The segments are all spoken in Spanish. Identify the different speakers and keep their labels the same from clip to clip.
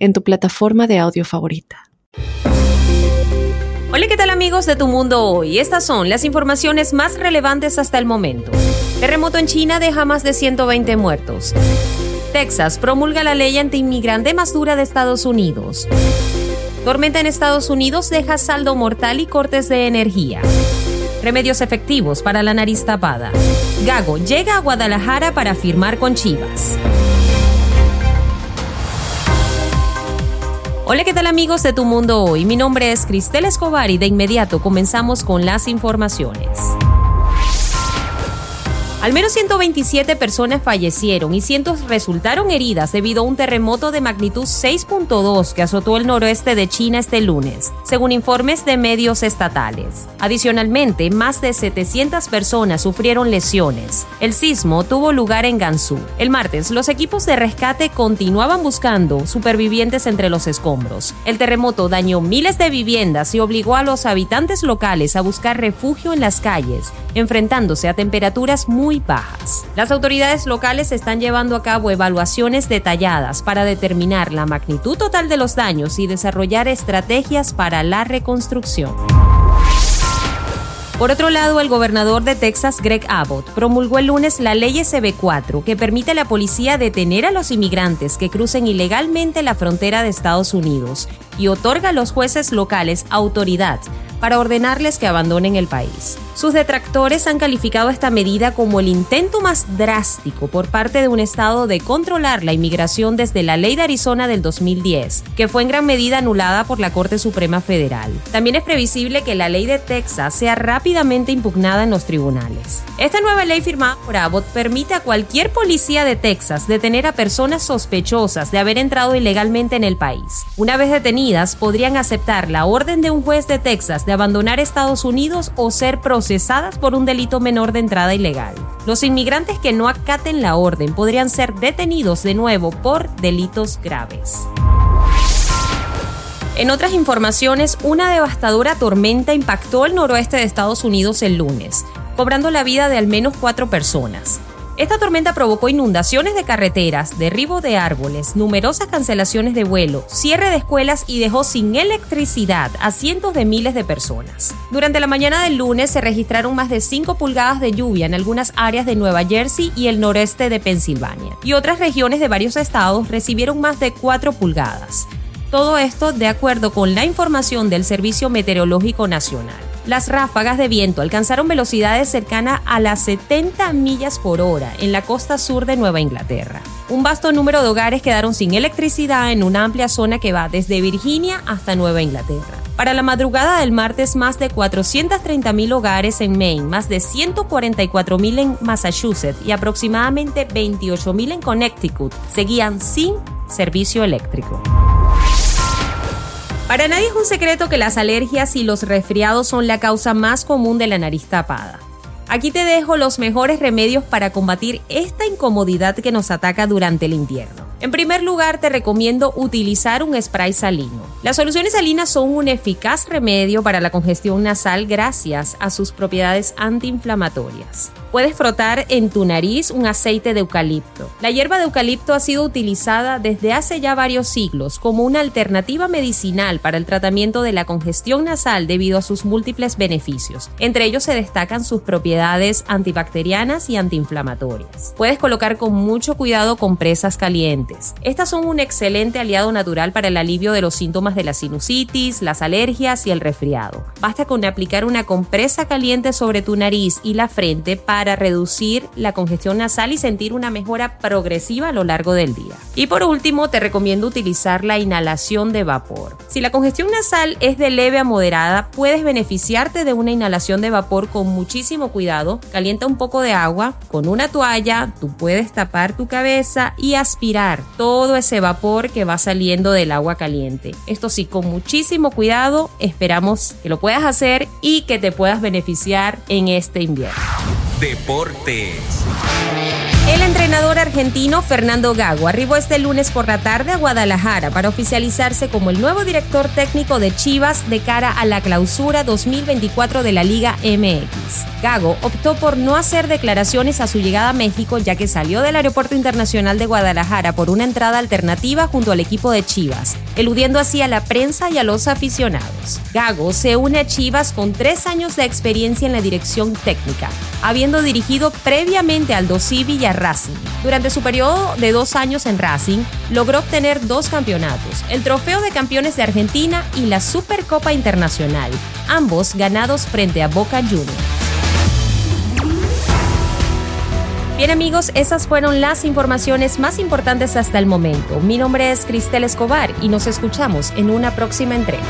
Speaker 1: en tu plataforma de audio favorita.
Speaker 2: Hola, ¿qué tal amigos de Tu Mundo Hoy? Estas son las informaciones más relevantes hasta el momento. Terremoto en China deja más de 120 muertos. Texas promulga la ley anti-inmigrante más dura de Estados Unidos. Tormenta en Estados Unidos deja saldo mortal y cortes de energía. Remedios efectivos para la nariz tapada. Gago llega a Guadalajara para firmar con Chivas. Hola, ¿qué tal amigos de Tu Mundo Hoy? Mi nombre es Cristel Escobar y de inmediato comenzamos con las informaciones. Al menos 127 personas fallecieron y cientos resultaron heridas debido a un terremoto de magnitud 6.2 que azotó el noroeste de China este lunes, según informes de medios estatales. Adicionalmente, más de 700 personas sufrieron lesiones. El sismo tuvo lugar en Gansu. El martes, los equipos de rescate continuaban buscando supervivientes entre los escombros. El terremoto dañó miles de viviendas y obligó a los habitantes locales a buscar refugio en las calles, enfrentándose a temperaturas muy bajas. Las autoridades locales están llevando a cabo evaluaciones detalladas para determinar la magnitud total de los daños y desarrollar estrategias para la reconstrucción. Por otro lado, el gobernador de Texas, Greg Abbott, promulgó el lunes la ley SB4 que permite a la policía detener a los inmigrantes que crucen ilegalmente la frontera de Estados Unidos y otorga a los jueces locales autoridad para ordenarles que abandonen el país. Sus detractores han calificado esta medida como el intento más drástico por parte de un estado de controlar la inmigración desde la ley de Arizona del 2010, que fue en gran medida anulada por la Corte Suprema Federal. También es previsible que la ley de Texas sea rápidamente impugnada en los tribunales. Esta nueva ley firmada por Abbott permite a cualquier policía de Texas detener a personas sospechosas de haber entrado ilegalmente en el país. Una vez detenidas, podrían aceptar la orden de un juez de Texas de abandonar Estados Unidos o ser procesadas por un delito menor de entrada ilegal. Los inmigrantes que no acaten la orden podrían ser detenidos de nuevo por delitos graves. En otras informaciones, una devastadora tormenta impactó el noroeste de Estados Unidos el lunes, cobrando la vida de al menos cuatro personas. Esta tormenta provocó inundaciones de carreteras, derribo de árboles, numerosas cancelaciones de vuelo, cierre de escuelas y dejó sin electricidad a cientos de miles de personas. Durante la mañana del lunes se registraron más de 5 pulgadas de lluvia en algunas áreas de Nueva Jersey y el noreste de Pensilvania, y otras regiones de varios estados recibieron más de 4 pulgadas. Todo esto de acuerdo con la información del Servicio Meteorológico Nacional. Las ráfagas de viento alcanzaron velocidades cercanas a las 70 millas por hora en la costa sur de Nueva Inglaterra. Un vasto número de hogares quedaron sin electricidad en una amplia zona que va desde Virginia hasta Nueva Inglaterra. Para la madrugada del martes, más de 430.000 hogares en Maine, más de 144.000 en Massachusetts y aproximadamente 28.000 en Connecticut seguían sin servicio eléctrico. Para nadie es un secreto que las alergias y los resfriados son la causa más común de la nariz tapada. Aquí te dejo los mejores remedios para combatir esta incomodidad que nos ataca durante el invierno. En primer lugar, te recomiendo utilizar un spray salino. Las soluciones salinas son un eficaz remedio para la congestión nasal gracias a sus propiedades antiinflamatorias. Puedes frotar en tu nariz un aceite de eucalipto. La hierba de eucalipto ha sido utilizada desde hace ya varios siglos como una alternativa medicinal para el tratamiento de la congestión nasal debido a sus múltiples beneficios. Entre ellos se destacan sus propiedades antibacterianas y antiinflamatorias. Puedes colocar con mucho cuidado compresas calientes. Estas son un excelente aliado natural para el alivio de los síntomas de la sinusitis, las alergias y el resfriado. Basta con aplicar una compresa caliente sobre tu nariz y la frente para para reducir la congestión nasal y sentir una mejora progresiva a lo largo del día. Y por último, te recomiendo utilizar la inhalación de vapor. Si la congestión nasal es de leve a moderada, puedes beneficiarte de una inhalación de vapor con muchísimo cuidado. Calienta un poco de agua con una toalla, tú puedes tapar tu cabeza y aspirar todo ese vapor que va saliendo del agua caliente. Esto sí, con muchísimo cuidado, esperamos que lo puedas hacer y que te puedas beneficiar en este invierno.
Speaker 3: Deportes.
Speaker 2: El entrenador argentino Fernando Gago arribó este lunes por la tarde a Guadalajara para oficializarse como el nuevo director técnico de Chivas de cara a la clausura 2024 de la Liga MX. Gago optó por no hacer declaraciones a su llegada a México ya que salió del Aeropuerto Internacional de Guadalajara por una entrada alternativa junto al equipo de Chivas, eludiendo así a la prensa y a los aficionados. Gago se une a Chivas con tres años de experiencia en la dirección técnica, habiendo dirigido previamente al Civi y a Racing. Durante su periodo de dos años en Racing, logró obtener dos campeonatos, el Trofeo de Campeones de Argentina y la Supercopa Internacional, ambos ganados frente a Boca Juniors. Bien amigos, esas fueron las informaciones más importantes hasta el momento. Mi nombre es Cristel Escobar y nos escuchamos en una próxima entrega.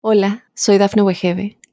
Speaker 1: Hola, soy Dafne Wegebe